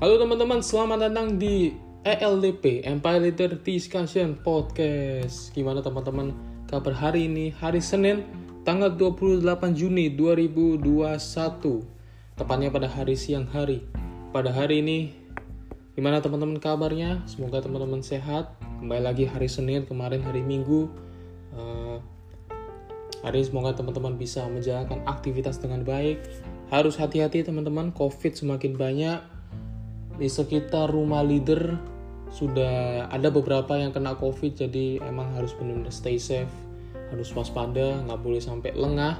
Halo teman-teman, selamat datang di ELDP Empire Leader Discussion Podcast. Gimana teman-teman kabar hari ini? Hari Senin, tanggal 28 Juni 2021. Tepatnya pada hari siang hari. Pada hari ini, gimana teman-teman kabarnya? Semoga teman-teman sehat. Kembali lagi hari Senin, kemarin hari Minggu. Uh, hari semoga teman-teman bisa menjalankan aktivitas dengan baik. Harus hati-hati teman-teman, COVID semakin banyak di sekitar rumah leader sudah ada beberapa yang kena covid jadi emang harus benar-benar stay safe harus waspada nggak boleh sampai lengah.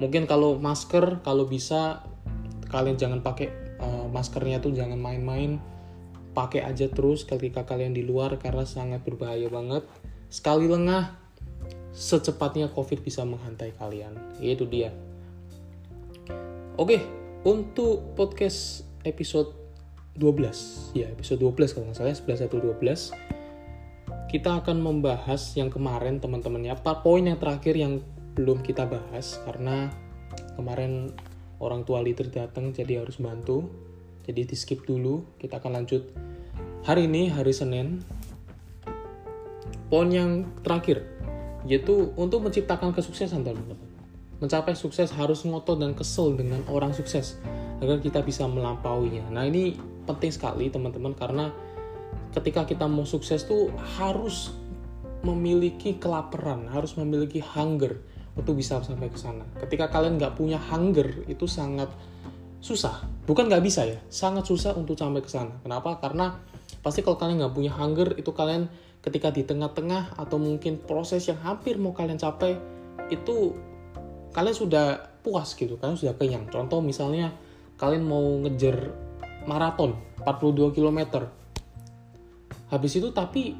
Mungkin kalau masker kalau bisa kalian jangan pakai uh, maskernya tuh jangan main-main. Pakai aja terus ketika kalian di luar karena sangat berbahaya banget. Sekali lengah secepatnya covid bisa menghantai kalian. Itu dia. Oke untuk podcast episode 12 ya episode 12 kalau nggak salah 11 atau 12 kita akan membahas yang kemarin teman-temannya. Apa poin yang terakhir yang belum kita bahas karena kemarin orang tua leader datang jadi harus bantu. Jadi di skip dulu kita akan lanjut. Hari ini hari Senin poin yang terakhir yaitu untuk menciptakan kesuksesan teman-teman mencapai sukses harus ngotot dan kesel dengan orang sukses agar kita bisa melampauinya nah ini penting sekali teman-teman karena ketika kita mau sukses tuh harus memiliki kelaparan, harus memiliki hunger untuk bisa sampai ke sana. Ketika kalian nggak punya hunger itu sangat susah, bukan nggak bisa ya, sangat susah untuk sampai ke sana. Kenapa? Karena pasti kalau kalian nggak punya hunger itu kalian ketika di tengah-tengah atau mungkin proses yang hampir mau kalian capai itu kalian sudah puas gitu, kalian sudah kenyang. Contoh misalnya kalian mau ngejar maraton 42 km. Habis itu tapi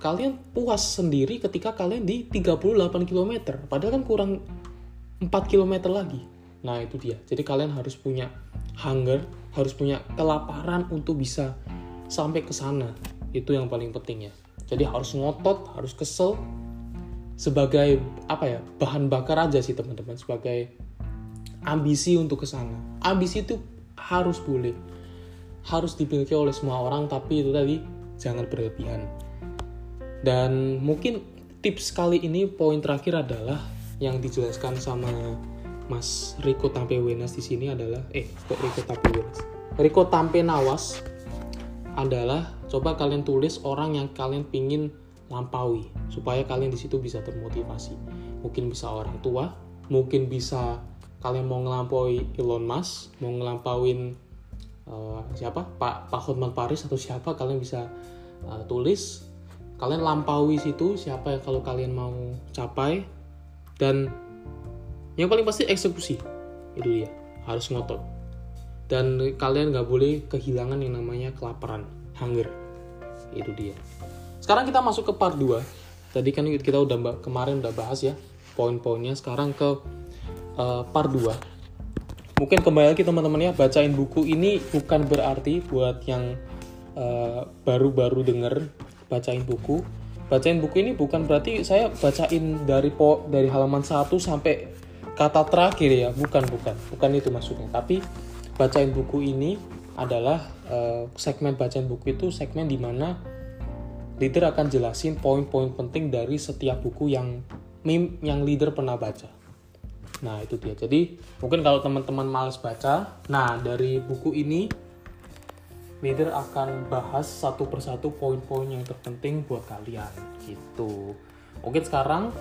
kalian puas sendiri ketika kalian di 38 km. Padahal kan kurang 4 km lagi. Nah, itu dia. Jadi kalian harus punya hunger, harus punya kelaparan untuk bisa sampai ke sana. Itu yang paling penting ya. Jadi harus ngotot, harus kesel sebagai apa ya? bahan bakar aja sih teman-teman sebagai ambisi untuk ke sana. Ambisi itu harus boleh harus dimiliki oleh semua orang tapi itu tadi jangan berlebihan dan mungkin tips kali ini poin terakhir adalah yang dijelaskan sama Mas Riko Tampe Wenas di sini adalah eh kok Riko Tampe Wenas Riko Tampe Nawas adalah coba kalian tulis orang yang kalian pingin lampaui supaya kalian di situ bisa termotivasi. Mungkin bisa orang tua mungkin bisa kalian mau ngelampaui Elon Musk mau ngelampauin uh, siapa? Pak Pak Hotman Paris atau siapa kalian bisa uh, tulis. Kalian lampaui situ siapa yang kalau kalian mau capai. Dan yang paling pasti eksekusi itu dia harus ngotot. Dan kalian nggak boleh kehilangan yang namanya kelaparan hunger itu dia sekarang kita masuk ke part 2 tadi kan kita udah kemarin udah bahas ya poin-poinnya. Sekarang ke uh, part 2 mungkin kembali lagi teman-teman ya bacain buku ini bukan berarti buat yang eh, baru-baru uh, denger bacain buku. Bacain buku ini bukan berarti saya bacain dari po dari halaman 1 sampai kata terakhir ya. Bukan bukan. Bukan itu maksudnya. Tapi bacain buku ini adalah uh, segmen bacain buku itu segmen di mana leader akan jelasin poin-poin penting dari setiap buku yang meme yang leader pernah baca Nah, itu dia. Jadi, mungkin kalau teman-teman males baca, nah dari buku ini leader akan bahas satu persatu poin-poin yang terpenting buat kalian gitu. Mungkin sekarang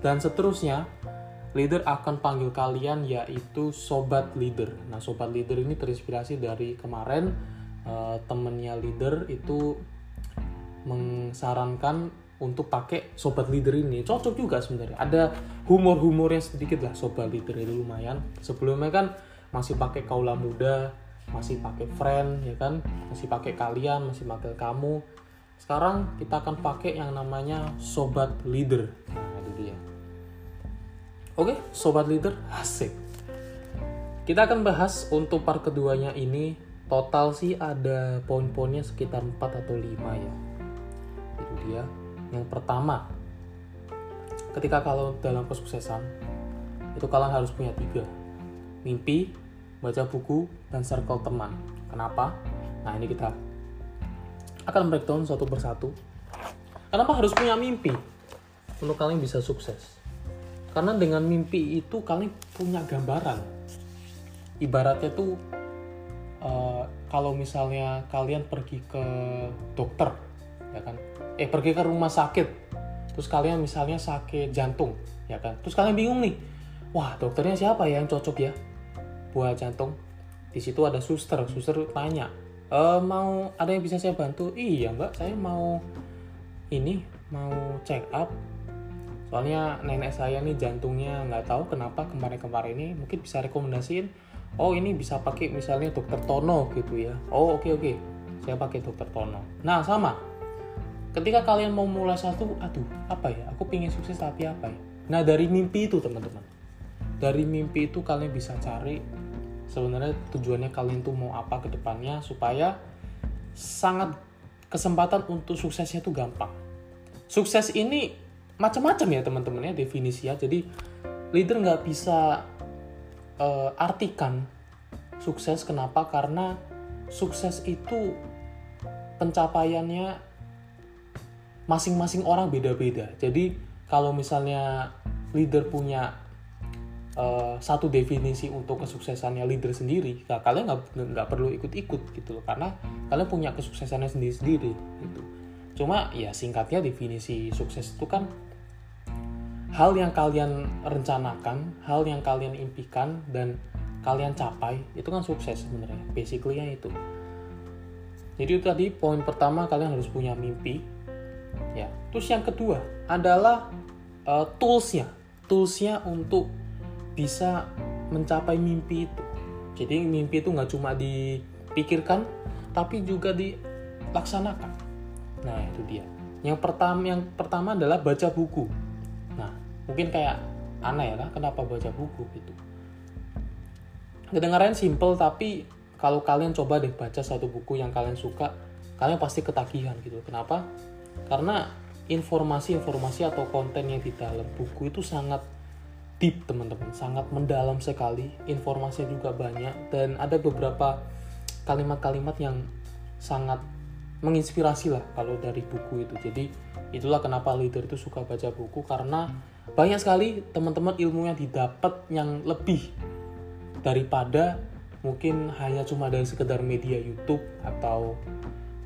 dan seterusnya leader akan panggil kalian yaitu sobat leader. Nah, sobat leader ini terinspirasi dari kemarin uh, temennya leader itu mengsarankan untuk pakai sobat leader ini. Cocok juga sebenarnya. Ada humor humornya sedikit lah sobat leader itu lumayan. Sebelumnya kan masih pakai kaula muda masih pakai friend ya kan? Masih pakai kalian masih pakai kamu. Sekarang kita akan pakai yang namanya sobat leader. Nah itu dia. Oke sobat leader asik. Kita akan bahas untuk part keduanya ini total sih ada poin-poinnya sekitar 4 atau 5 ya dia yang pertama, ketika kalau dalam kesuksesan, itu kalian harus punya tiga. Mimpi, baca buku, dan circle teman. Kenapa? Nah ini kita akan breakdown satu persatu. Kenapa harus punya mimpi untuk kalian bisa sukses? Karena dengan mimpi itu kalian punya gambaran. Ibaratnya tuh uh, kalau misalnya kalian pergi ke dokter, ya kan? Eh pergi ke rumah sakit, terus kalian misalnya sakit jantung, ya kan? Terus kalian bingung nih, wah dokternya siapa ya yang cocok ya buat jantung? Di situ ada suster, suster tanya, e, mau ada yang bisa saya bantu? Iya mbak, saya mau ini mau check up. Soalnya nenek saya nih jantungnya nggak tahu kenapa kemarin-kemarin ini mungkin bisa rekomendasiin. Oh ini bisa pakai misalnya dokter Tono gitu ya. Oh oke okay, oke, okay. saya pakai dokter Tono. Nah sama, ketika kalian mau mulai satu, aduh apa ya? Aku pingin sukses tapi apa ya? Nah dari mimpi itu teman-teman, dari mimpi itu kalian bisa cari sebenarnya tujuannya kalian tuh mau apa ke depannya supaya sangat kesempatan untuk suksesnya tuh gampang. Sukses ini macam-macam ya teman-teman ya definisinya. Jadi leader nggak bisa uh, artikan sukses kenapa? Karena sukses itu pencapaiannya masing-masing orang beda-beda. Jadi kalau misalnya leader punya uh, satu definisi untuk kesuksesannya leader sendiri nah, kalian nggak nggak perlu ikut-ikut gitu loh. Karena kalian punya kesuksesannya sendiri-sendiri gitu. Cuma ya singkatnya definisi sukses itu kan hal yang kalian rencanakan hal yang kalian impikan dan kalian capai itu kan sukses sebenarnya basically nya itu. Jadi itu tadi poin pertama kalian harus punya mimpi ya terus yang kedua adalah uh, toolsnya toolsnya untuk bisa mencapai mimpi itu. Jadi mimpi itu nggak cuma dipikirkan, tapi juga dilaksanakan. Nah itu dia. Yang pertama yang pertama adalah baca buku. Nah mungkin kayak aneh ya kenapa baca buku gitu. Kedengaran simple tapi kalau kalian coba deh baca satu buku yang kalian suka, kalian pasti ketagihan gitu. Kenapa? Karena informasi-informasi atau konten yang di dalam buku itu sangat deep teman-teman. Sangat mendalam sekali. Informasinya juga banyak. Dan ada beberapa kalimat-kalimat yang sangat menginspirasi lah kalau dari buku itu. Jadi itulah kenapa leader itu suka baca buku. Karena banyak sekali teman-teman ilmu yang didapat yang lebih daripada mungkin hanya cuma dari sekedar media YouTube atau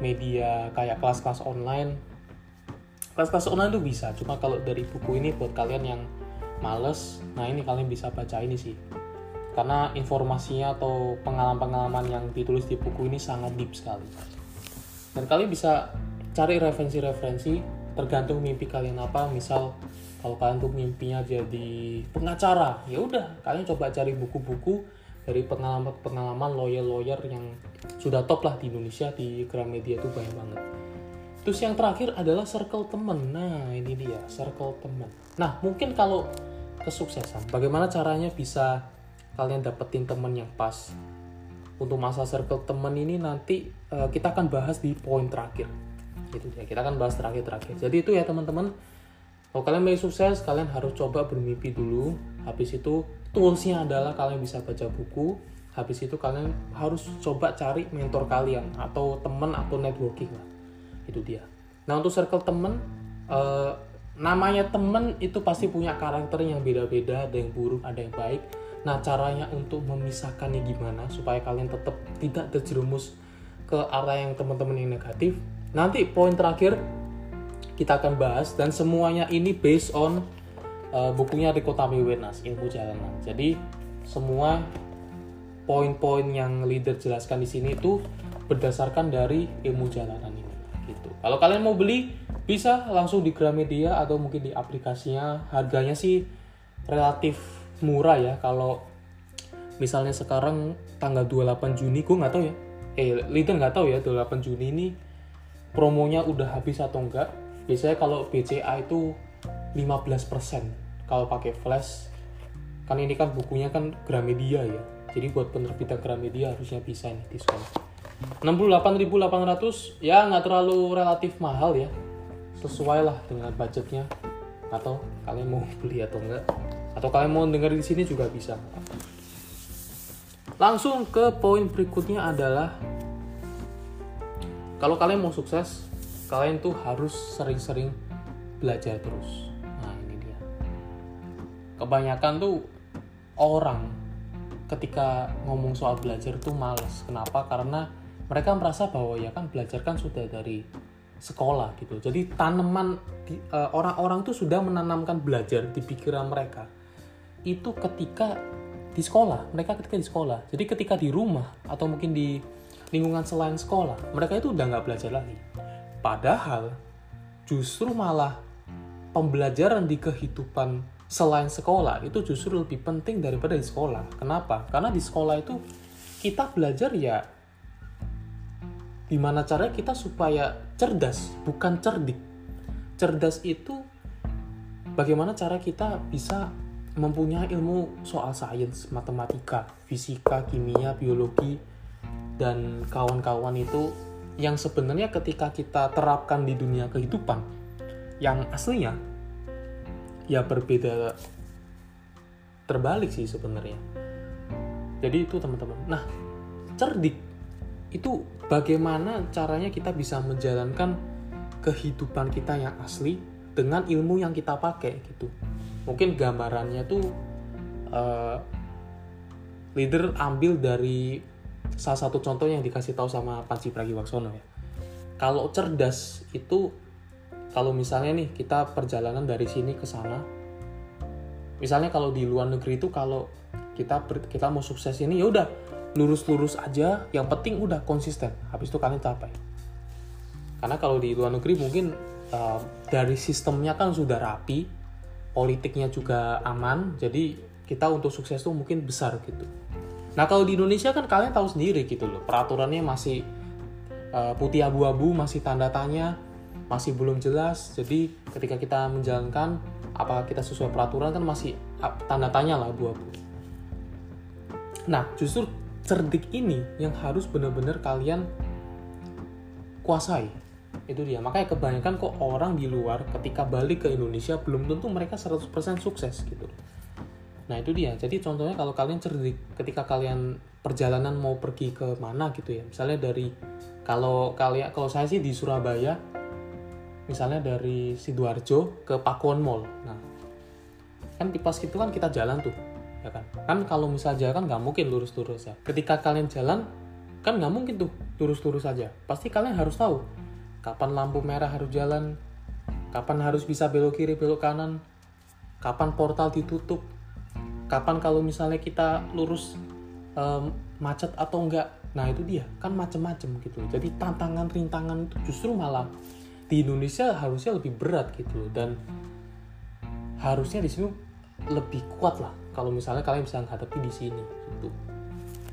media kayak kelas-kelas online kelas-kelas online itu bisa cuma kalau dari buku ini buat kalian yang males nah ini kalian bisa baca ini sih. Karena informasinya atau pengalaman-pengalaman yang ditulis di buku ini sangat deep sekali. Dan kalian bisa cari referensi-referensi tergantung mimpi kalian apa. Misal kalau kalian tuh mimpinya jadi pengacara ya udah kalian coba cari buku-buku dari pengalaman-pengalaman lawyer-lawyer yang sudah top lah di Indonesia di Gramedia itu banyak banget Terus yang terakhir adalah circle temen. Nah, ini dia, circle temen. Nah, mungkin kalau kesuksesan, bagaimana caranya bisa kalian dapetin temen yang pas? Untuk masa circle temen ini nanti uh, kita akan bahas di poin terakhir. Gitu ya, kita akan bahas terakhir-terakhir. Jadi itu ya teman-teman. Kalau kalian mau sukses, kalian harus coba bermimpi dulu. Habis itu toolsnya adalah kalian bisa baca buku. Habis itu kalian harus coba cari mentor kalian atau temen atau networking lah itu dia. Nah untuk circle temen uh, namanya temen itu pasti punya karakter yang beda-beda ada yang buruk ada yang baik. Nah caranya untuk memisahkannya gimana supaya kalian tetap tidak terjerumus ke arah yang teman-teman yang negatif. Nanti poin terakhir kita akan bahas dan semuanya ini based on uh, bukunya Riko Tamiwenas ilmu jalanan. Jadi semua poin-poin yang leader jelaskan di sini itu berdasarkan dari ilmu jalanan. Kalau kalian mau beli bisa langsung di Gramedia atau mungkin di aplikasinya. Harganya sih relatif murah ya kalau misalnya sekarang tanggal 28 Juni gue nggak tahu ya. Eh, leader nggak tahu ya 28 Juni ini promonya udah habis atau enggak. Biasanya kalau BCA itu 15% kalau pakai flash. Kan ini kan bukunya kan Gramedia ya. Jadi buat penerbitan Gramedia harusnya bisa nih diskon. 68.800 ya nggak terlalu relatif mahal ya. Sesuai lah dengan budgetnya. Atau kalian mau beli atau enggak atau kalian mau denger di sini juga bisa. Langsung ke poin berikutnya adalah kalau kalian mau sukses kalian tuh harus sering-sering belajar terus. Nah ini dia. Kebanyakan tuh orang ketika ngomong soal belajar tuh males. Kenapa? Karena mereka merasa bahwa ya kan belajar kan sudah dari sekolah gitu. Jadi tanaman eh, orang-orang tuh sudah menanamkan belajar di pikiran mereka itu ketika di sekolah mereka ketika di sekolah. Jadi ketika di rumah atau mungkin di lingkungan selain sekolah mereka itu udah nggak belajar lagi. Padahal justru malah pembelajaran di kehidupan selain sekolah itu justru lebih penting daripada di sekolah. Kenapa? Karena di sekolah itu kita belajar ya gimana caranya kita supaya cerdas bukan cerdik cerdas itu bagaimana cara kita bisa mempunyai ilmu soal sains, matematika, fisika, kimia, biologi, dan kawan-kawan itu yang sebenarnya ketika kita terapkan di dunia kehidupan yang aslinya ya berbeda terbalik sih sebenarnya. Jadi itu teman-teman. Nah, cerdik itu bagaimana caranya kita bisa menjalankan kehidupan kita yang asli dengan ilmu yang kita pakai gitu mungkin gambarannya tuh uh, leader ambil dari salah satu contoh yang dikasih tahu sama Panji Pragiwaksono ya. Kalau cerdas itu kalau misalnya nih kita perjalanan dari sini ke sana, misalnya kalau di luar negeri itu kalau kita kita mau sukses ini ya udah lurus-lurus aja, yang penting udah konsisten. Habis itu kalian capai. Karena kalau di luar negeri mungkin uh, dari sistemnya kan sudah rapi, politiknya juga aman jadi kita untuk sukses tuh mungkin besar gitu nah kalau di Indonesia kan kalian tahu sendiri gitu loh peraturannya masih uh, putih abu-abu masih tanda tanya masih belum jelas jadi ketika kita menjalankan apa kita sesuai peraturan kan masih tanda tanya lah abu-abu nah justru cerdik ini yang harus benar-benar kalian kuasai. Itu dia. Makanya kebanyakan kok orang di luar ketika balik ke Indonesia belum tentu mereka 100% sukses gitu. Nah itu dia. Jadi contohnya kalau kalian cerdik ketika kalian perjalanan mau pergi ke mana gitu ya. Misalnya dari kalau kalian kalau saya sih di Surabaya misalnya dari sidoarjo ke Pakuan Mall. Nah kan di pas itu kan kita jalan tuh ya kan? Kan kalau misalnya kan nggak mungkin lurus-lurus ya. Ketika kalian jalan kan nggak mungkin tuh lurus-lurus saja. Pasti kalian harus tahu kapan lampu merah harus jalan, kapan harus bisa belok kiri, belok kanan, kapan portal ditutup, kapan kalau misalnya kita lurus um, macet atau enggak. Nah itu dia, kan macem-macem gitu. Jadi tantangan rintangan itu justru malah di Indonesia harusnya lebih berat gitu dan harusnya di sini lebih kuat lah kalau misalnya kalian bisa menghadapi di sini gitu.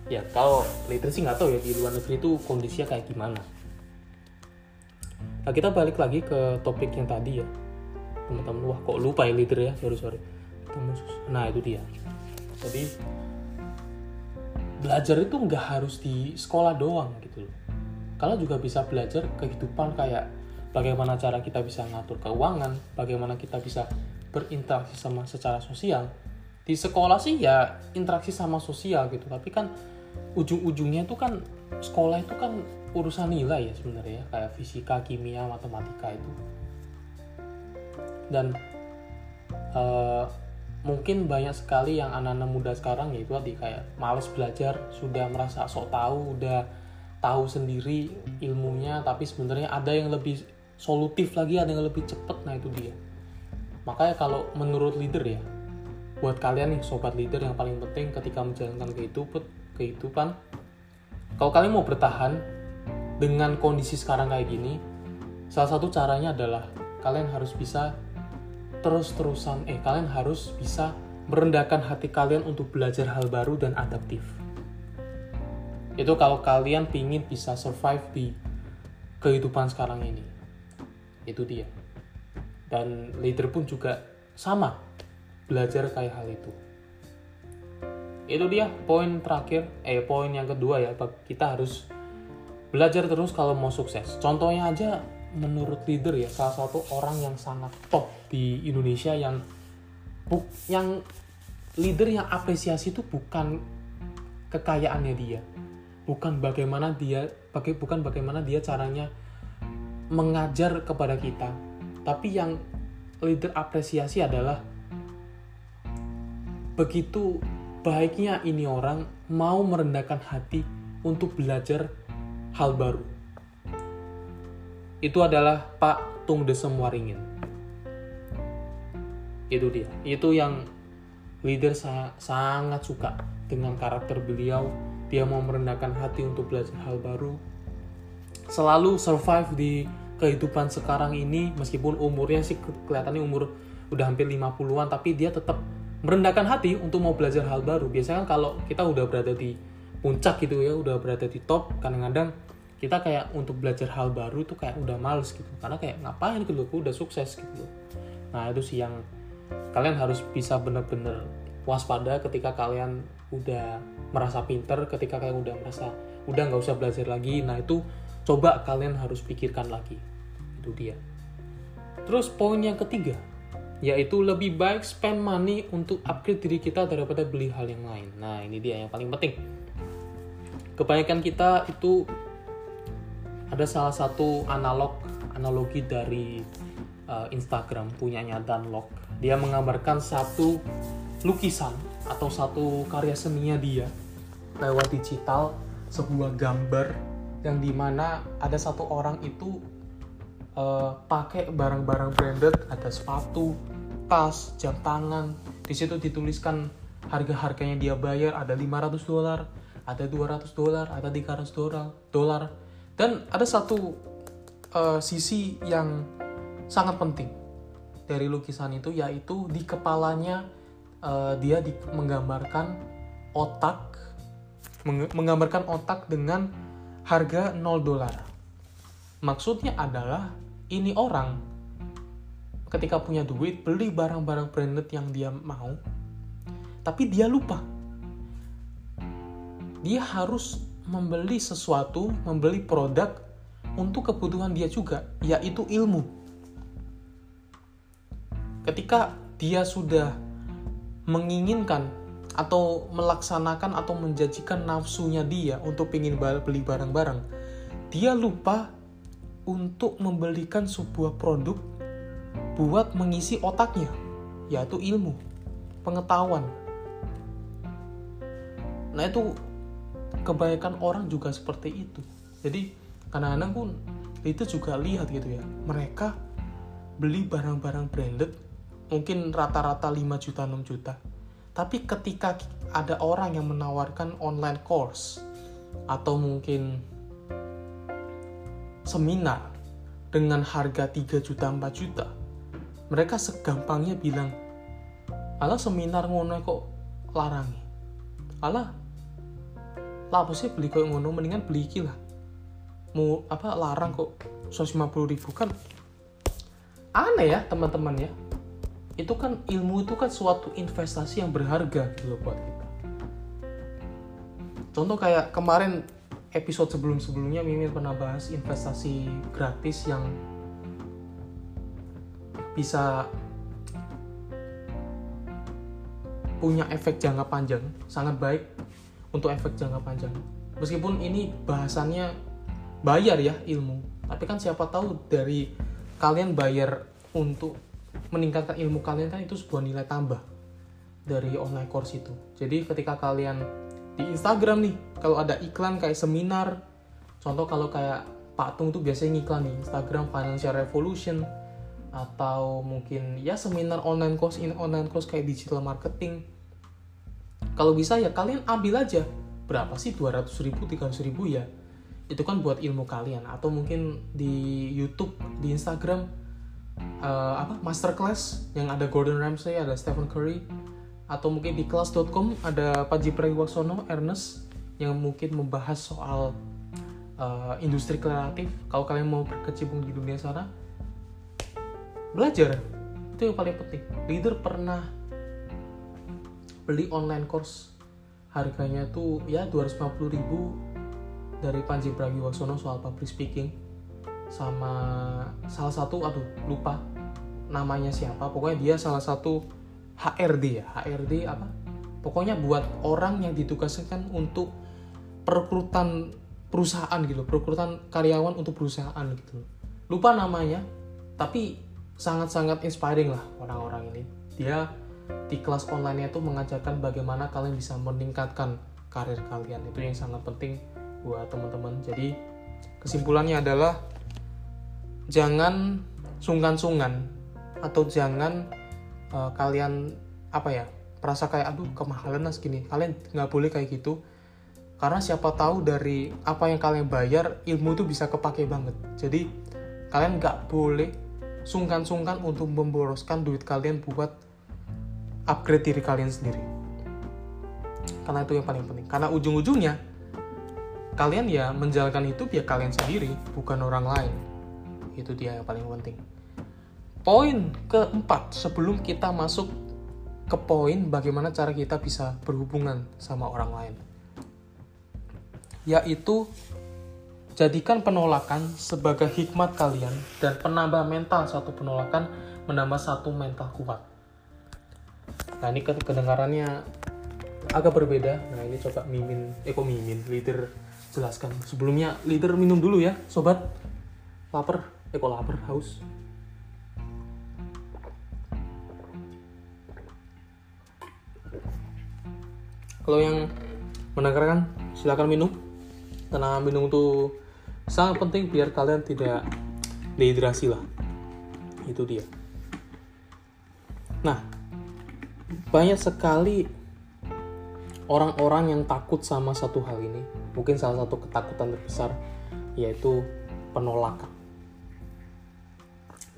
Ya kalau later sih nggak tahu ya di luar negeri itu kondisinya kayak gimana. Nah kita balik lagi ke topik yang tadi ya. Teman-teman wah kok lupa ya leader ya? Sorry sorry. Nah itu dia. Jadi belajar itu nggak harus di sekolah doang gitu loh. Kalian juga bisa belajar kehidupan kayak bagaimana cara kita bisa ngatur keuangan bagaimana kita bisa berinteraksi sama secara sosial di sekolah sih ya interaksi sama sosial gitu tapi kan ujung-ujungnya itu kan sekolah itu kan urusan nilai ya sebenarnya kayak fisika, kimia, matematika itu. Dan uh, mungkin banyak sekali yang anak-anak muda sekarang yaitu tadi kayak males belajar, sudah merasa sok tahu, udah tahu sendiri ilmunya, tapi sebenarnya ada yang lebih solutif lagi, ada yang lebih cepet, nah itu dia. Makanya kalau menurut leader ya, buat kalian nih sobat leader yang paling penting ketika menjalankan kehidupan, kehidupan kalau kalian mau bertahan dengan kondisi sekarang kayak gini, salah satu caranya adalah kalian harus bisa terus-terusan, eh kalian harus bisa merendahkan hati kalian untuk belajar hal baru dan adaptif. Itu kalau kalian pingin bisa survive di kehidupan sekarang ini. Itu dia. Dan leader pun juga sama, belajar kayak hal itu. Itu dia poin terakhir, eh poin yang kedua ya, kita harus belajar terus kalau mau sukses. Contohnya aja menurut leader ya salah satu orang yang sangat top di Indonesia yang buk, yang leader yang apresiasi itu bukan kekayaannya dia, bukan bagaimana dia baga- bukan bagaimana dia caranya mengajar kepada kita tapi yang leader apresiasi adalah begitu baiknya ini orang mau merendahkan hati untuk belajar hal baru. Itu adalah Pak Tung Desem Waringin. Itu dia. Itu yang leader sa- sangat suka dengan karakter beliau. Dia mau merendahkan hati untuk belajar hal baru. Selalu survive di kehidupan sekarang ini meskipun umurnya sih ke- kelihatannya umur udah hampir 50-an tapi dia tetap merendahkan hati untuk mau belajar hal baru. Biasanya kan kalau kita udah berada di puncak gitu ya, udah berada di top, kadang-kadang kita kayak untuk belajar hal baru tuh kayak udah males gitu. Karena kayak ngapain gitu loh, udah sukses gitu. Nah, itu sih yang kalian harus bisa bener-bener waspada ketika kalian udah merasa pinter, ketika kalian udah merasa udah nggak usah belajar lagi. Nah, itu coba kalian harus pikirkan lagi. Itu dia. Terus poin yang ketiga, yaitu lebih baik spend money untuk upgrade diri kita daripada beli hal yang lain. Nah, ini dia yang paling penting. Kebaikan kita itu ada salah satu analog analogi dari uh, Instagram punyanya Danlog. Dia menggambarkan satu lukisan atau satu karya seninya dia lewat digital sebuah gambar yang di mana ada satu orang itu uh, pakai barang-barang branded, ada sepatu, tas, jam tangan. Di situ dituliskan harga-harganya dia bayar ada 500 dolar, ada 200 dolar, ada 300 dolar, dolar. Dan ada satu uh, sisi yang sangat penting dari lukisan itu yaitu di kepalanya uh, dia di, menggambarkan otak meng, menggambarkan otak dengan harga 0 dolar. Maksudnya adalah ini orang ketika punya duit beli barang-barang branded yang dia mau. Tapi dia lupa. Dia harus membeli sesuatu membeli produk untuk kebutuhan dia juga yaitu ilmu. Ketika dia sudah menginginkan atau melaksanakan atau menjanjikan nafsunya dia untuk ingin beli barang-barang dia lupa untuk membelikan sebuah produk buat mengisi otaknya, yaitu ilmu, pengetahuan. Nah itu kebaikan orang juga seperti itu. Jadi kadang-kadang pun itu juga lihat gitu ya, mereka beli barang-barang branded mungkin rata-rata 5 juta 6 juta. Tapi ketika ada orang yang menawarkan online course atau mungkin seminar dengan harga 3 juta 4 juta mereka segampangnya bilang ala seminar ngono kok larangi. Ala lah apa sih beli kok ngono? Mendingan beli iki lah. Mau apa larang kok 150 ribu kan? Aneh ya teman-teman ya. Itu kan ilmu itu kan suatu investasi yang berharga gitu buat kita. Contoh kayak kemarin episode sebelum-sebelumnya Mimin pernah bahas investasi gratis yang bisa punya efek jangka panjang, sangat baik untuk efek jangka panjang. Meskipun ini bahasannya bayar ya ilmu, tapi kan siapa tahu dari kalian bayar untuk meningkatkan ilmu kalian kan itu sebuah nilai tambah dari online course itu. Jadi ketika kalian di Instagram nih kalau ada iklan kayak seminar contoh kalau kayak Pak Tung tuh biasanya ngiklan di Instagram Financial Revolution atau mungkin ya seminar online course in online course kayak digital marketing. Kalau bisa ya kalian ambil aja. Berapa sih? 200 ribu 300 ribu ya. Itu kan buat ilmu kalian. Atau mungkin di YouTube di Instagram uh, apa masterclass yang ada Gordon Ramsay ada Stephen Curry. Atau mungkin di kelas.com ada Panji Pragiwaksono Ernest yang mungkin membahas soal uh, industri kreatif. Kalau kalian mau berkecimpung di dunia sana belajar. Itu yang paling penting. Leader pernah beli online course. Harganya tuh ya 250 ribu dari Panji Pragiwaksono soal public speaking sama salah satu aduh lupa namanya siapa. Pokoknya dia salah satu HRD ya HRD apa? Pokoknya buat orang yang ditugaskan untuk perekrutan perusahaan gitu perekrutan karyawan untuk perusahaan gitu. Lupa namanya tapi sangat-sangat inspiring lah orang-orang ini. Dia di kelas online itu mengajarkan bagaimana kalian bisa meningkatkan karir kalian. Itu yang sangat penting buat teman-teman. Jadi kesimpulannya adalah jangan sungkan-sungkan atau jangan uh, kalian apa ya merasa kayak aduh kemahalan lah segini. Kalian nggak boleh kayak gitu. Karena siapa tahu dari apa yang kalian bayar ilmu itu bisa kepake banget. Jadi kalian nggak boleh sungkan-sungkan untuk memboroskan duit kalian buat upgrade diri kalian sendiri. Karena itu yang paling penting. Karena ujung-ujungnya kalian ya menjalankan hidup ya kalian sendiri bukan orang lain. Itu dia yang paling penting. Poin keempat sebelum kita masuk ke poin bagaimana cara kita bisa berhubungan sama orang lain. Yaitu jadikan penolakan sebagai hikmat kalian dan penambah mental satu penolakan menambah satu mental kuat. Nah ini kedengarannya agak berbeda. Nah ini coba mimin, eh kok mimin, leader jelaskan. Sebelumnya leader minum dulu ya, sobat. Laper, eh kok lapar, haus. kalau yang mendengarkan silakan minum karena minum itu sangat penting biar kalian tidak dehidrasi lah. Itu dia. Nah banyak sekali orang-orang yang takut sama satu hal ini. Mungkin salah satu ketakutan terbesar yaitu penolakan.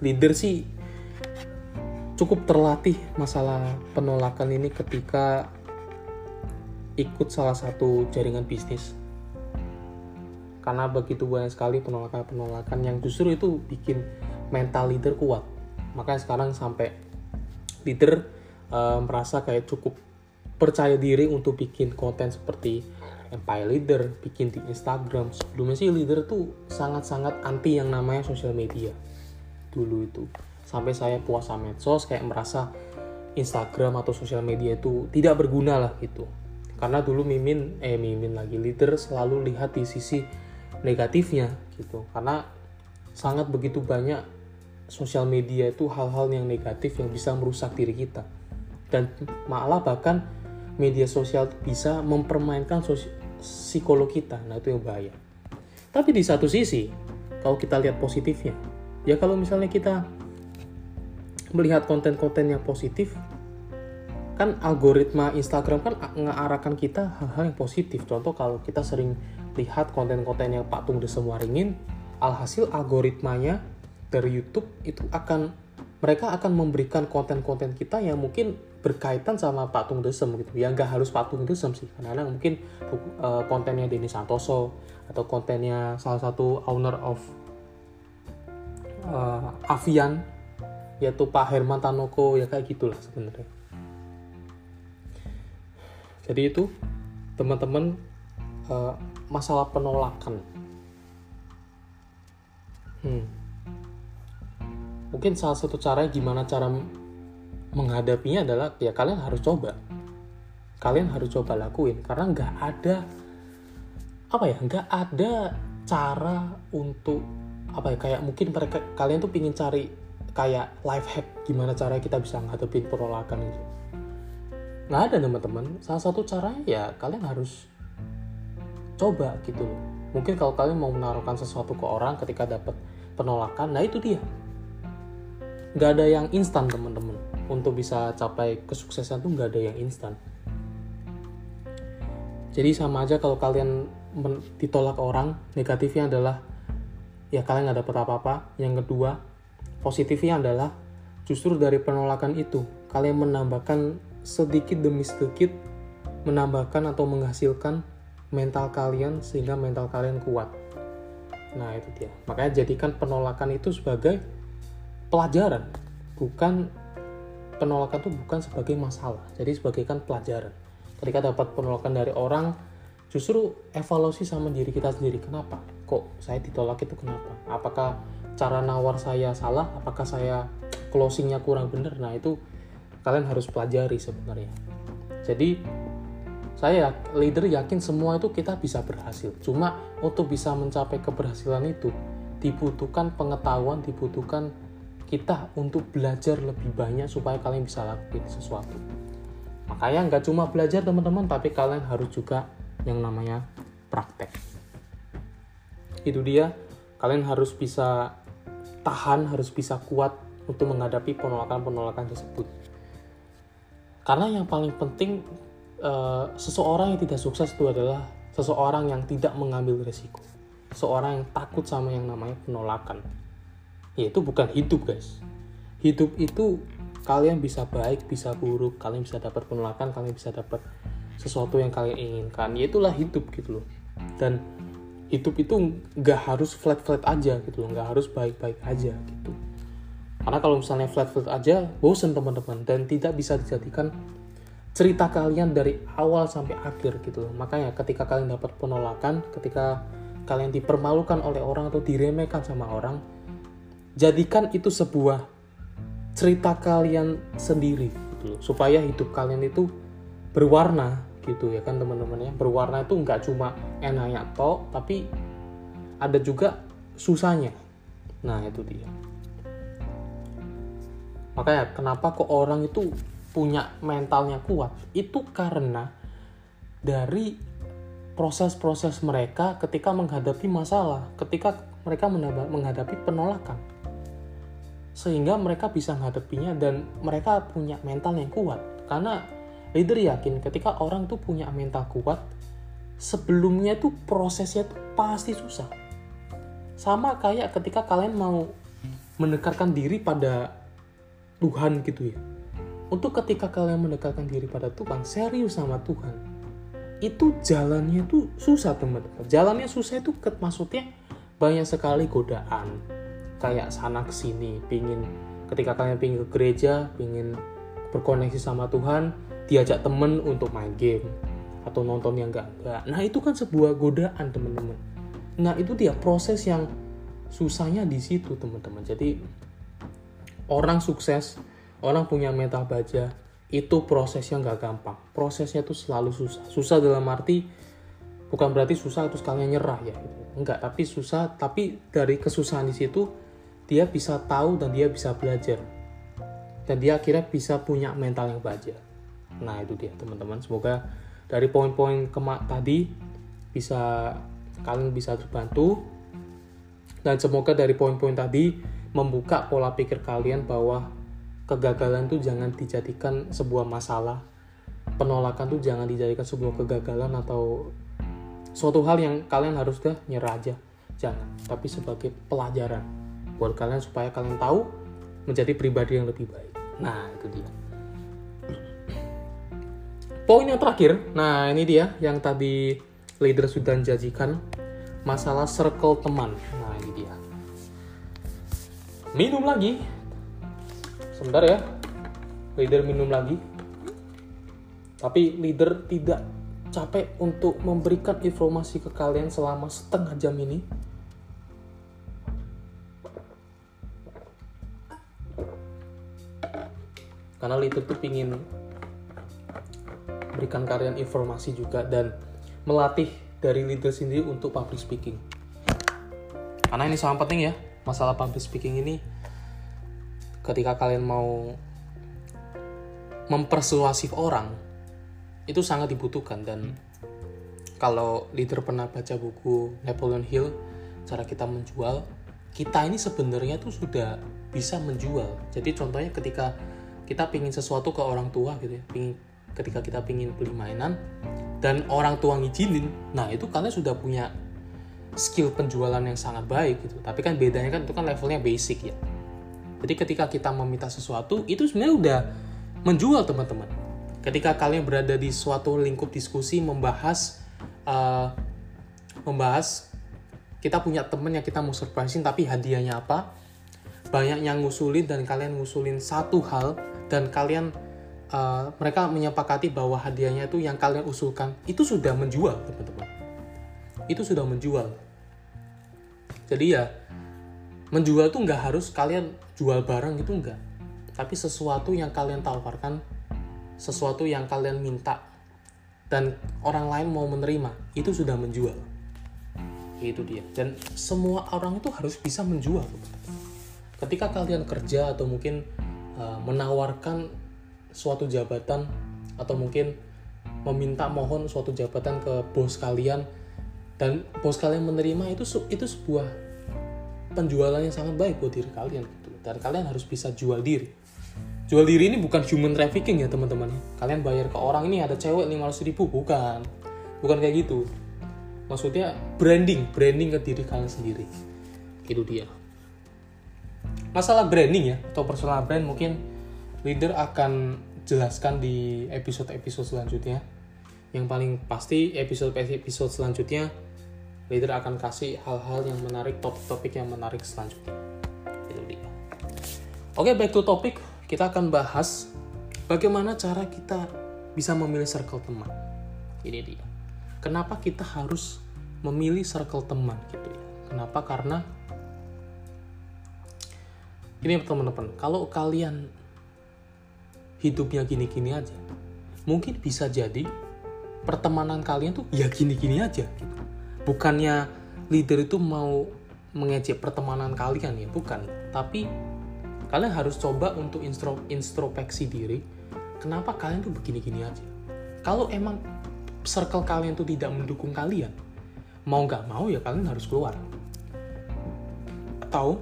Leader sih cukup terlatih masalah penolakan ini ketika ikut salah satu jaringan bisnis karena begitu banyak sekali penolakan-penolakan yang justru itu bikin mental leader kuat makanya sekarang sampai leader uh, merasa kayak cukup percaya diri untuk bikin konten seperti Empire Leader, bikin di Instagram. Sebelumnya sih leader tuh sangat-sangat anti yang namanya sosial media. Dulu itu. Sampai saya puasa medsos kayak merasa Instagram atau sosial media itu tidak berguna lah gitu karena dulu mimin eh mimin lagi leader selalu lihat di sisi negatifnya gitu. Karena sangat begitu banyak sosial media itu hal-hal yang negatif yang bisa merusak diri kita. Dan malah bahkan media sosial bisa mempermainkan psikolog kita. Nah itu yang bahaya. Tapi di satu sisi kalau kita lihat positifnya ya kalau misalnya kita melihat konten-konten yang positif kan algoritma Instagram kan mengarahkan kita hal-hal yang positif. Contoh kalau kita sering lihat konten-konten yang Pak Tung Desem waringin, alhasil algoritmanya dari YouTube itu akan mereka akan memberikan konten-konten kita yang mungkin berkaitan sama Pak Tung Desem gitu. Ya nggak harus Pak Tung Desem sih, karena mungkin uh, kontennya Denny Santoso atau kontennya salah satu owner of uh, Avian yaitu Pak Herman Tanoko ya kayak gitulah sebenarnya jadi itu teman-teman uh, masalah penolakan. Hmm. mungkin salah satu cara gimana cara menghadapinya adalah ya kalian harus coba. Kalian harus coba lakuin karena nggak ada apa ya nggak ada cara untuk apa ya kayak mungkin mereka kalian tuh pingin cari kayak life hack gimana cara kita bisa ngadepin penolakan itu. Nggak ada teman-teman. Salah satu caranya ya kalian harus coba gitu loh. Mungkin kalau kalian mau menaruhkan sesuatu ke orang ketika dapat penolakan nah itu dia. Nggak ada yang instan teman-teman. Untuk bisa capai kesuksesan tuh nggak ada yang instan. Jadi sama aja kalau kalian ditolak orang negatifnya adalah ya kalian nggak dapat apa-apa. Yang kedua positifnya adalah justru dari penolakan itu kalian menambahkan sedikit demi sedikit menambahkan atau menghasilkan mental kalian sehingga mental kalian kuat. Nah, itu dia. Makanya jadikan penolakan itu sebagai pelajaran, bukan penolakan itu bukan sebagai masalah. Jadi sebagai kan pelajaran. Ketika dapat penolakan dari orang, justru evaluasi sama diri kita sendiri. Kenapa? Kok saya ditolak itu kenapa? Apakah cara nawar saya salah? Apakah saya closingnya kurang benar? Nah, itu kalian harus pelajari sebenarnya. Jadi saya leader yakin semua itu kita bisa berhasil. Cuma untuk bisa mencapai keberhasilan itu dibutuhkan pengetahuan dibutuhkan kita untuk belajar lebih banyak supaya kalian bisa lakukan sesuatu. Makanya nggak cuma belajar teman-teman tapi kalian harus juga yang namanya praktek. Itu dia. Kalian harus bisa tahan harus bisa kuat untuk menghadapi penolakan-penolakan tersebut. Karena yang paling penting uh, seseorang yang tidak sukses itu adalah seseorang yang tidak mengambil resiko. Seorang yang takut sama yang namanya penolakan. Ya itu bukan hidup guys. Hidup itu kalian bisa baik bisa buruk kalian bisa dapat penolakan kalian bisa dapat sesuatu yang kalian inginkan. Ya itulah hidup gitu loh. Dan hidup itu nggak harus flat flat aja gitu loh. Nggak harus baik baik aja gitu. Karena kalau misalnya flat-flat aja, bosen teman-teman. Dan tidak bisa dijadikan cerita kalian dari awal sampai akhir gitu. Makanya ketika kalian dapat penolakan, ketika kalian dipermalukan oleh orang atau diremehkan sama orang, jadikan itu sebuah cerita kalian sendiri gitu loh. Supaya hidup kalian itu berwarna gitu ya kan teman-teman ya. Berwarna itu nggak cuma enaknya toh, tapi ada juga susahnya. Nah, itu dia makanya kenapa kok orang itu punya mentalnya kuat itu karena dari proses-proses mereka ketika menghadapi masalah ketika mereka menghadapi penolakan. Sehingga mereka bisa menghadapinya dan mereka punya mental yang kuat. Karena leader yakin ketika orang tuh punya mental kuat sebelumnya tuh prosesnya tuh pasti susah. Sama kayak ketika kalian mau mendekatkan diri pada Tuhan gitu ya. Untuk ketika kalian mendekatkan diri pada Tuhan, serius sama Tuhan, itu jalannya tuh susah teman-teman. Jalannya susah itu maksudnya banyak sekali godaan. Kayak sana ke sini, pingin ketika kalian pingin ke gereja, pingin berkoneksi sama Tuhan, diajak temen untuk main game atau nonton yang enggak enggak. Nah itu kan sebuah godaan teman-teman. Nah itu dia proses yang susahnya di situ teman-teman. Jadi orang sukses, orang punya mental baja, itu prosesnya nggak gampang. Prosesnya itu selalu susah. Susah dalam arti bukan berarti susah terus kalian nyerah ya. Enggak, tapi susah, tapi dari kesusahan di situ dia bisa tahu dan dia bisa belajar. Dan dia akhirnya bisa punya mental yang baja. Nah, itu dia teman-teman. Semoga dari poin-poin kemak tadi bisa kalian bisa terbantu dan semoga dari poin-poin tadi membuka pola pikir kalian bahwa kegagalan tuh jangan dijadikan sebuah masalah. Penolakan tuh jangan dijadikan sebuah kegagalan atau suatu hal yang kalian harus udah nyerah aja. Jangan. Tapi sebagai pelajaran buat kalian supaya kalian tahu menjadi pribadi yang lebih baik. Nah itu dia. Poin yang terakhir. Nah ini dia yang tadi leader sudah janjikan. Masalah circle teman. Nah ini dia. Minum lagi sebentar ya. Leader minum lagi. Tapi leader tidak capek untuk memberikan informasi ke kalian selama setengah jam ini. Karena leader tuh pingin berikan kalian informasi juga dan melatih dari leader sendiri untuk public speaking. Karena ini sangat penting ya masalah public speaking ini ketika kalian mau mempersuasif orang itu sangat dibutuhkan dan kalau leader pernah baca buku Napoleon Hill cara kita menjual kita ini sebenarnya tuh sudah bisa menjual jadi contohnya ketika kita pingin sesuatu ke orang tua gitu ya pingin, ketika kita pingin beli mainan dan orang tua ngizinin nah itu kalian sudah punya skill penjualan yang sangat baik gitu. Tapi kan bedanya kan itu kan levelnya basic ya. Jadi ketika kita meminta sesuatu itu sebenarnya udah menjual teman-teman. Ketika kalian berada di suatu lingkup diskusi membahas uh, membahas kita punya temen yang kita mau surprisein tapi hadiahnya apa? Banyak yang ngusulin dan kalian ngusulin satu hal dan kalian uh, mereka menyepakati bahwa hadiahnya itu yang kalian usulkan itu sudah menjual teman-teman. Itu sudah menjual jadi ya menjual tuh nggak harus kalian jual barang gitu nggak. Tapi sesuatu yang kalian tawarkan sesuatu yang kalian minta dan orang lain mau menerima itu sudah menjual. Itu dia. Dan semua orang itu harus bisa menjual. Ketika kalian kerja atau mungkin uh, menawarkan suatu jabatan atau mungkin meminta mohon suatu jabatan ke bos kalian dan bos kalian menerima itu itu sebuah penjualan yang sangat baik buat diri kalian gitu dan kalian harus bisa jual diri. Jual diri ini bukan human trafficking ya teman-teman. Kalian bayar ke orang ini ada cewek 500 ribu. Bukan. Bukan kayak gitu. Maksudnya branding branding ke diri kalian sendiri. Itu dia. Masalah branding ya atau personal brand mungkin leader akan jelaskan di episode-episode selanjutnya. Yang paling pasti episode-episode selanjutnya leader akan kasih hal-hal yang menarik topik-topik yang menarik selanjutnya. Itu dia. Oke back to topik kita akan bahas bagaimana cara kita bisa memilih circle teman. Ini dia. Kenapa kita harus memilih circle teman gitu ya? Kenapa? Karena ini teman-teman kalau kalian hidupnya gini-gini aja mungkin bisa jadi pertemanan kalian tuh ya gini-gini aja gitu. Bukannya leader itu mau mengejek pertemanan kalian ya bukan. Tapi kalian harus coba untuk introspeksi diri kenapa kalian tuh begini-gini aja? Kalau emang circle kalian tuh tidak mendukung kalian mau nggak mau ya kalian harus keluar. Atau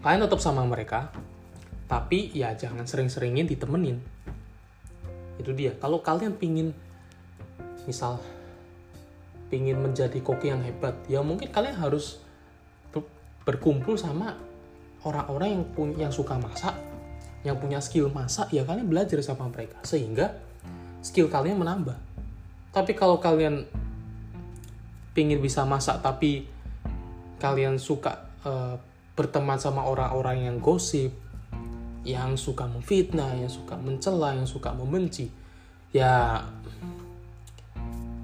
kalian tetap sama mereka tapi ya jangan sering-seringin ditemenin. Itu dia. Kalau kalian pingin misal pingin menjadi koki yang hebat ya mungkin kalian harus berkumpul sama orang-orang yang punya yang suka masak yang punya skill masak ya kalian belajar sama mereka sehingga skill kalian menambah. Tapi kalau kalian pingin bisa masak tapi kalian suka uh, berteman sama orang-orang yang gosip yang suka memfitnah, yang suka mencela, yang suka membenci, ya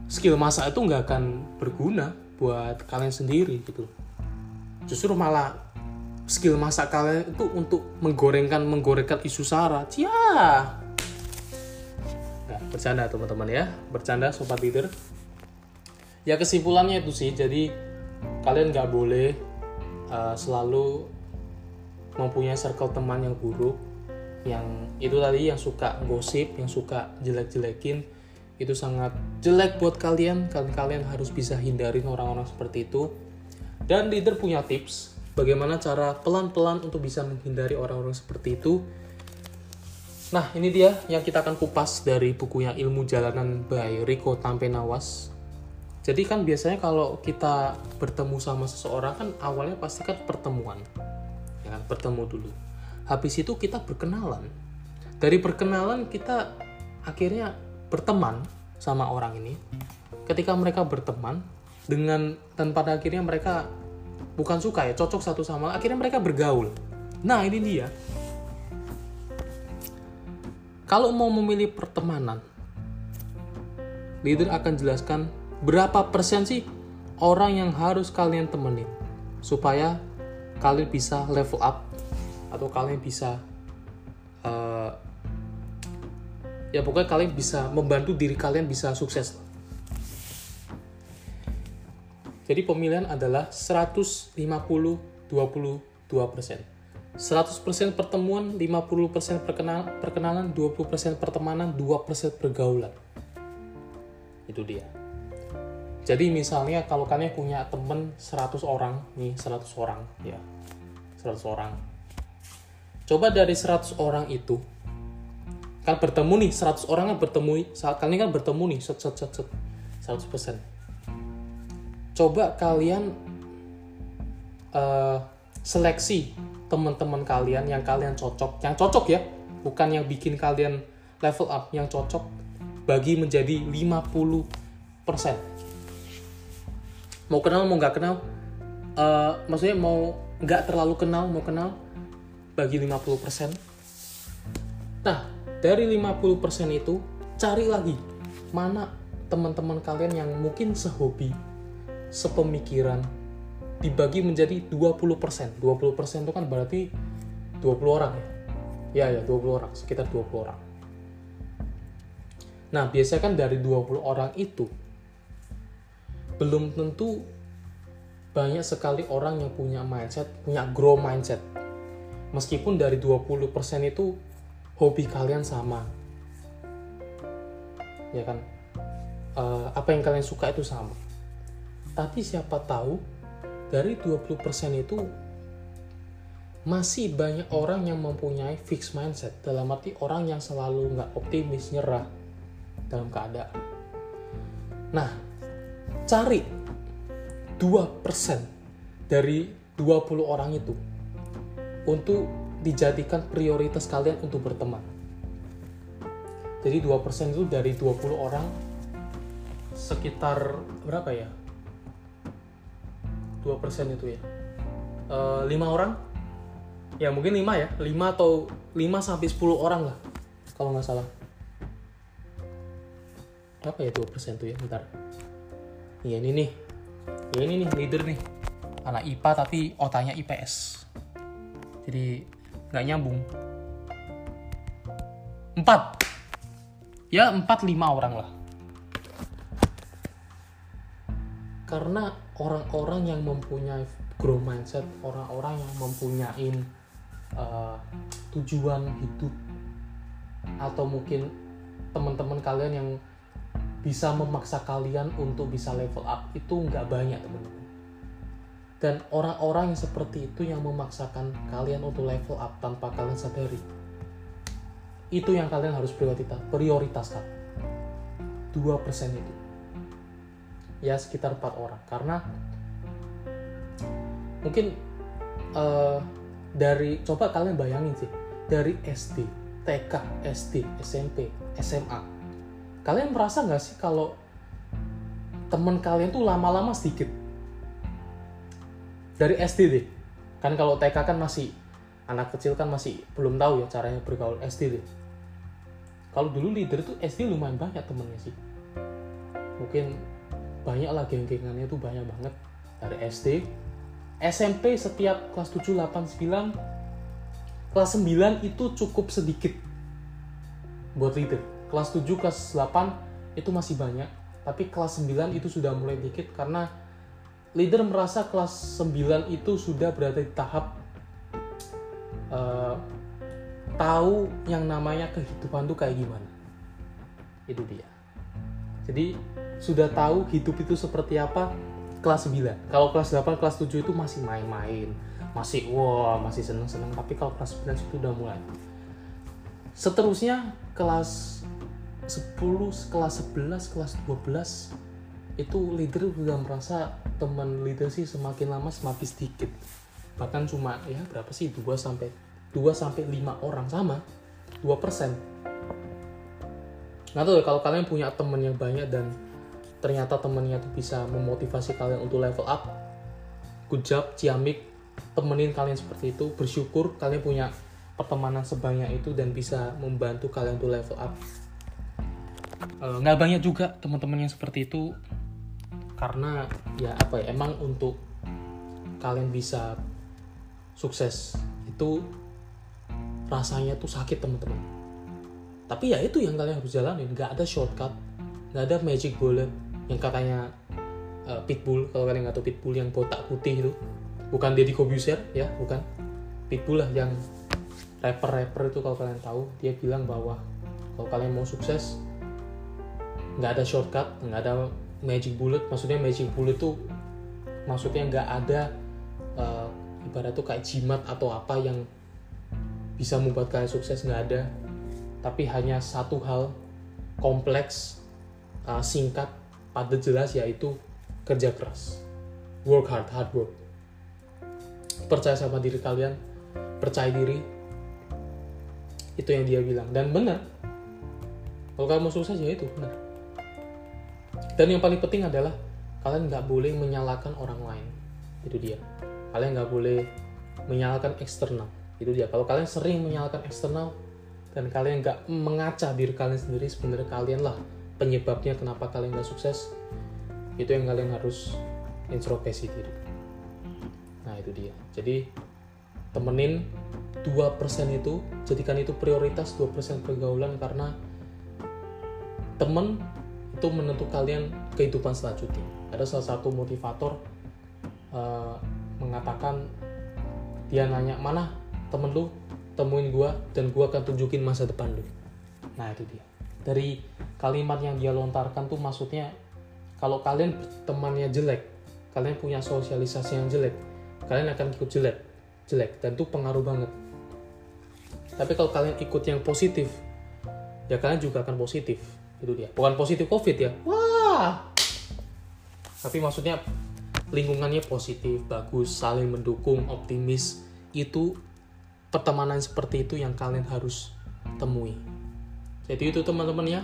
skill masak itu nggak akan berguna buat kalian sendiri gitu. Justru malah skill masak kalian itu untuk menggorengkan menggorengkan isu sara, ya bercanda teman-teman ya. Bercanda sobat leader. Ya kesimpulannya itu sih jadi kalian nggak boleh uh, selalu mempunyai circle teman yang buruk yang itu tadi yang suka gosip yang suka jelek-jelekin itu sangat jelek buat kalian kalian kalian harus bisa hindarin orang-orang seperti itu dan leader punya tips bagaimana cara pelan-pelan untuk bisa menghindari orang-orang seperti itu Nah, ini dia yang kita akan kupas dari bukunya Ilmu Jalanan by Rico Tampenawas. Jadi kan biasanya kalau kita bertemu sama seseorang kan awalnya pasti kan pertemuan. Ya kan, bertemu dulu. Habis itu kita berkenalan. Dari perkenalan kita akhirnya berteman sama orang ini. Ketika mereka berteman dengan dan pada akhirnya mereka bukan suka ya, cocok satu sama lain, akhirnya mereka bergaul. Nah, ini dia kalau mau memilih pertemanan, leader akan jelaskan berapa persen sih orang yang harus kalian temenin supaya kalian bisa level up atau kalian bisa uh, ya pokoknya kalian bisa membantu diri kalian bisa sukses. Jadi pemilihan adalah 150 22 persen. 100% pertemuan, 50% perkenal, perkenalan, 20% pertemanan, 2% pergaulan. Itu dia. Jadi misalnya kalau kalian punya temen 100 orang, nih 100 orang, ya. 100 orang. Coba dari 100 orang itu, kan bertemu nih, 100 orang kan bertemu, saat kalian kan bertemu nih, set, set, set, set, 100%. Coba kalian uh, seleksi teman-teman kalian yang kalian cocok, yang cocok ya, bukan yang bikin kalian level up, yang cocok bagi menjadi 50%. Mau kenal mau nggak kenal, uh, maksudnya mau nggak terlalu kenal, mau kenal bagi 50%. Nah, dari 50% itu cari lagi mana teman-teman kalian yang mungkin sehobi, sepemikiran, dibagi menjadi 20%. 20% itu kan berarti 20 orang ya. Ya ya, 20 orang, sekitar 20 orang. Nah, biasanya kan dari 20 orang itu belum tentu banyak sekali orang yang punya mindset, punya grow mindset. Meskipun dari 20% itu hobi kalian sama. Ya kan? Uh, apa yang kalian suka itu sama. Tapi siapa tahu dari 20% itu masih banyak orang yang mempunyai fixed mindset dalam arti orang yang selalu nggak optimis nyerah dalam keadaan nah cari 2% dari 20 orang itu untuk dijadikan prioritas kalian untuk berteman. Jadi 2% itu dari 20 orang sekitar berapa ya? 2% itu ya. E, eh, 5 orang? Ya mungkin 5 ya. 5 atau 5 sampai 10 orang lah. Kalau nggak salah. Apa ya 2% itu ya? Bentar. Iya ini nih. Ya ini nih leader nih. Anak IPA tapi otaknya IPS. Jadi nggak nyambung. Empat. Ya empat lima orang lah. Karena orang-orang yang mempunyai grow mindset, orang-orang yang mempunyai uh, tujuan hidup atau mungkin teman-teman kalian yang bisa memaksa kalian untuk bisa level up itu nggak banyak teman-teman dan orang-orang yang seperti itu yang memaksakan kalian untuk level up tanpa kalian sadari. Itu yang kalian harus prioritas prioritaskan. 2% itu. Ya sekitar empat orang. Karena mungkin uh, dari coba kalian bayangin sih dari SD TK SD SMP SMA Kalian merasa nggak sih kalau teman kalian tuh lama-lama sedikit? Dari SD deh. Kan kalau TK kan masih anak kecil kan masih belum tahu ya caranya bergaul SD deh. Kalau dulu leader tuh SD lumayan banyak temennya sih. Mungkin banyak lah geng-gengannya tuh banyak banget dari SD. SMP setiap kelas 7, 8, 9 kelas 9 itu cukup sedikit buat leader kelas 7 kelas 8 itu masih banyak tapi kelas 9 itu sudah mulai dikit karena leader merasa kelas 9 itu sudah berada di tahap uh, tahu yang namanya kehidupan tuh kayak gimana. Itu dia. Jadi sudah tahu hidup itu seperti apa kelas 9 kalau kelas 8 kelas 7 itu masih main-main masih wah wow, masih seneng-seneng. Tapi kalau kelas 9 itu udah mulai. Seterusnya kelas 10, kelas 11, kelas 12 itu leader udah merasa teman leader sih semakin lama semakin sedikit. Bahkan cuma ya berapa sih? 2 sampai 2 sampai 5 orang sama? 2 persen. Nggak tahu ya kalau kalian punya temen yang banyak dan ternyata temennya tuh bisa memotivasi kalian untuk level up good job ciamik temenin kalian seperti itu bersyukur kalian punya pertemanan sebanyak itu dan bisa membantu kalian untuk level up. Eh, nggak banyak juga teman-teman yang seperti itu karena ya apa ya emang untuk kalian bisa sukses itu rasanya tuh sakit teman-teman. Tapi ya itu yang kalian harus jalanin. Nggak ada shortcut nggak ada magic bullet yang katanya uh, pitbull kalau kalian nggak tahu pitbull yang botak putih itu. Bukan Deddy Kobuser ya bukan. Pitbull lah yang rapper-rapper itu kalau kalian tahu dia bilang bahwa kalau kalian mau sukses nggak ada shortcut nggak ada magic bullet maksudnya magic bullet tuh maksudnya nggak ada uh, ibarat tuh kayak jimat atau apa yang bisa membuat kalian sukses nggak ada. Tapi hanya satu hal kompleks uh, singkat padat jelas yaitu kerja keras. Work hard hard work. Percaya sama diri kalian percaya diri. Itu yang dia bilang. Dan benar kalau kamu sukses ya itu benar dan yang paling penting adalah kalian nggak boleh menyalahkan orang lain. Itu dia. Kalian nggak boleh menyalahkan eksternal. Itu dia. Kalau kalian sering menyalahkan eksternal dan kalian nggak mengaca diri kalian sendiri sebenarnya kalian lah penyebabnya kenapa kalian nggak sukses. Itu yang kalian harus introspeksi diri. Nah itu dia. Jadi temenin 2% itu jadikan itu prioritas 2% pergaulan karena temen itu menentu kalian kehidupan selanjutnya ada salah satu motivator uh, mengatakan dia nanya mana temen lu? Temuin gua dan gua akan tunjukin masa depan lu nah itu dia. Dari kalimat yang dia lontarkan tuh maksudnya kalau kalian temannya jelek kalian punya sosialisasi yang jelek kalian akan ikut jelek jelek dan itu pengaruh banget. Tapi kalau kalian ikut yang positif ya kalian juga akan positif itu dia. Bukan positif covid ya? Wah. Tapi maksudnya lingkungannya positif bagus saling mendukung optimis. Itu pertemanan seperti itu yang kalian harus temui. Jadi itu teman-teman ya.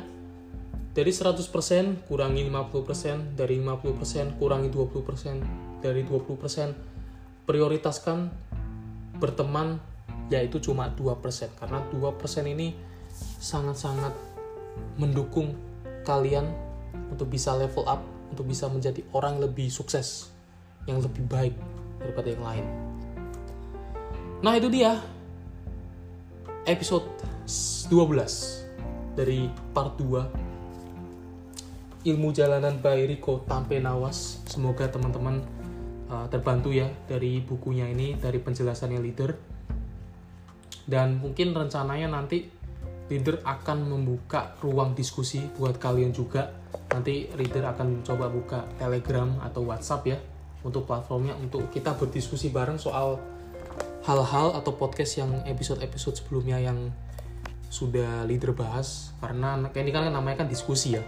Dari 100% kurangi 50% dari 50% kurangi 20% dari 20% prioritaskan berteman yaitu cuma 2% karena 2% ini sangat-sangat mendukung kalian untuk bisa level up untuk bisa menjadi orang lebih sukses yang lebih baik daripada yang lain. Nah itu dia episode 12 dari part 2 ilmu jalanan by Rico Tampe Nawas. Semoga teman-teman uh, terbantu ya dari bukunya ini dari penjelasannya leader. Dan mungkin rencananya nanti leader akan membuka ruang diskusi buat kalian juga. Nanti reader akan coba buka telegram atau whatsapp ya untuk platformnya untuk kita berdiskusi bareng soal hal-hal atau podcast yang episode-episode sebelumnya yang sudah leader bahas. Karena ini kan namanya kan diskusi ya.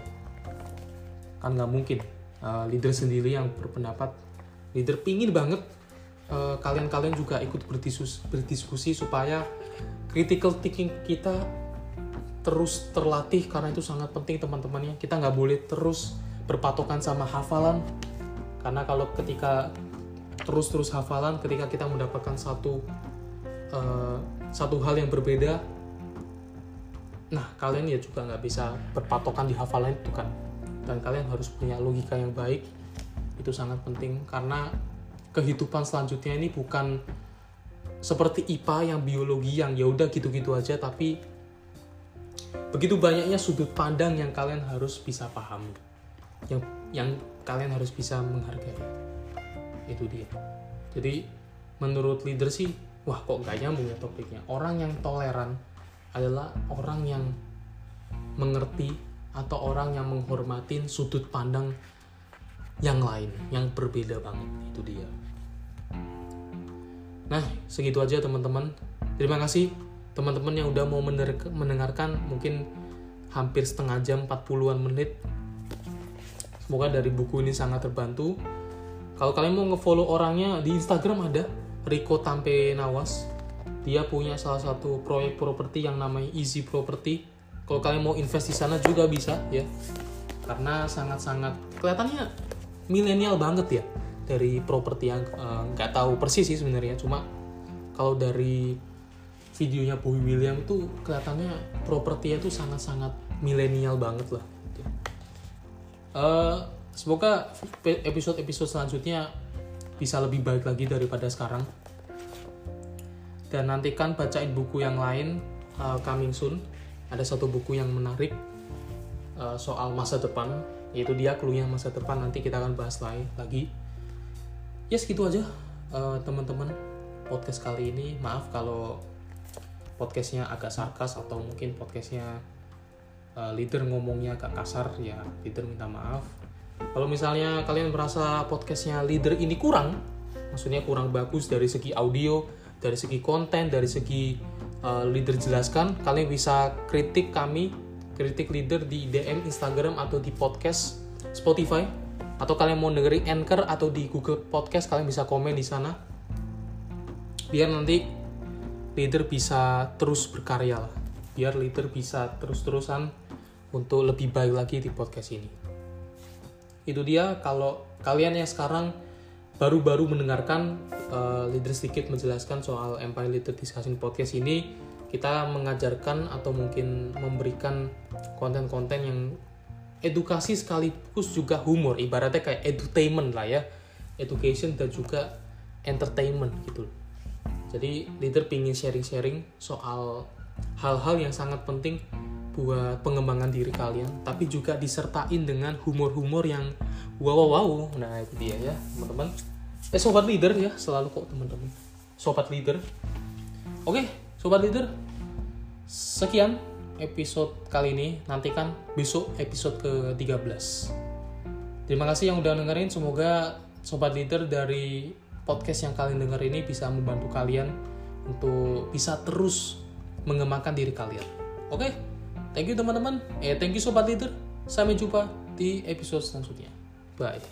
Kan nggak mungkin uh, leader sendiri yang berpendapat. Leader pingin banget kalian kalian-kalian juga ikut berdiskusi, berdiskusi supaya critical thinking kita terus terlatih karena itu sangat penting teman-temannya. Kita nggak boleh terus berpatokan sama hafalan. Karena kalau ketika terus-terus hafalan ketika kita mendapatkan satu uh, satu hal yang berbeda nah kalian ya juga nggak bisa berpatokan di hafalan itu kan. Dan kalian harus punya logika yang baik. Itu sangat penting karena kehidupan selanjutnya ini bukan seperti IPA yang biologi yang ya udah gitu-gitu aja tapi begitu banyaknya sudut pandang yang kalian harus bisa pahami. Yang yang kalian harus bisa menghargai. Itu dia. Jadi menurut leader sih wah kok gak nyambung ya topiknya? Orang yang toleran adalah orang yang mengerti atau orang yang menghormatin sudut pandang yang lain yang berbeda banget. Itu dia. Nah, segitu aja teman-teman. Terima kasih teman-teman yang udah mau mendengarkan mungkin hampir setengah jam 40-an menit. Semoga dari buku ini sangat terbantu. Kalau kalian mau ngefollow orangnya di Instagram ada Rico Tampe Nawas. Dia punya salah satu proyek properti yang namanya Easy Property. Kalau kalian mau invest di sana juga bisa ya. Karena sangat-sangat kelihatannya milenial banget ya dari properti yang eh, nggak uh, tahu persis sih sebenarnya cuma kalau dari videonya Boy William itu kelihatannya propertinya tuh sangat-sangat milenial banget lah. Uh, semoga episode-episode selanjutnya bisa lebih baik lagi daripada sekarang. Dan nantikan bacain buku yang lain uh, coming soon. Ada satu buku yang menarik uh, soal masa depan yaitu dia clue masa depan. Nanti kita akan bahas lagi. Ya segitu aja uh, teman-teman podcast kali ini. Maaf kalau podcastnya agak sarkas atau mungkin podcastnya uh, leader ngomongnya agak kasar ya leader minta maaf. Kalau misalnya kalian merasa podcastnya leader ini kurang maksudnya kurang bagus dari segi audio dari segi konten dari segi uh, leader jelaskan kalian bisa kritik kami kritik leader di DM Instagram atau di podcast Spotify. Atau kalian mau dengerin Anchor atau di Google Podcast kalian bisa komen di sana. Biar nanti leader bisa terus berkarya lah. Biar leader bisa terus-terusan untuk lebih baik lagi di podcast ini. Itu dia kalau kalian yang sekarang baru-baru mendengarkan uh, leader sedikit menjelaskan soal Empire Leader Discussion Podcast ini kita mengajarkan atau mungkin memberikan konten-konten yang edukasi sekaligus juga humor. Ibaratnya kayak edutainment lah ya. Education dan juga entertainment gitu jadi leader pingin sharing-sharing soal hal-hal yang sangat penting buat pengembangan diri kalian tapi juga disertain dengan humor-humor yang wow wow wow nah itu dia ya teman-teman. Eh sobat leader ya selalu kok teman-teman. Sobat leader. Oke sobat leader. Sekian episode kali ini. Nantikan besok episode ke-13 terima kasih yang udah dengerin. Semoga sobat leader dari podcast yang kalian dengar ini bisa membantu kalian untuk bisa terus mengembangkan diri kalian. Oke, okay? thank you teman-teman. Eh, thank you sobat leader. Sampai jumpa di episode selanjutnya. Bye.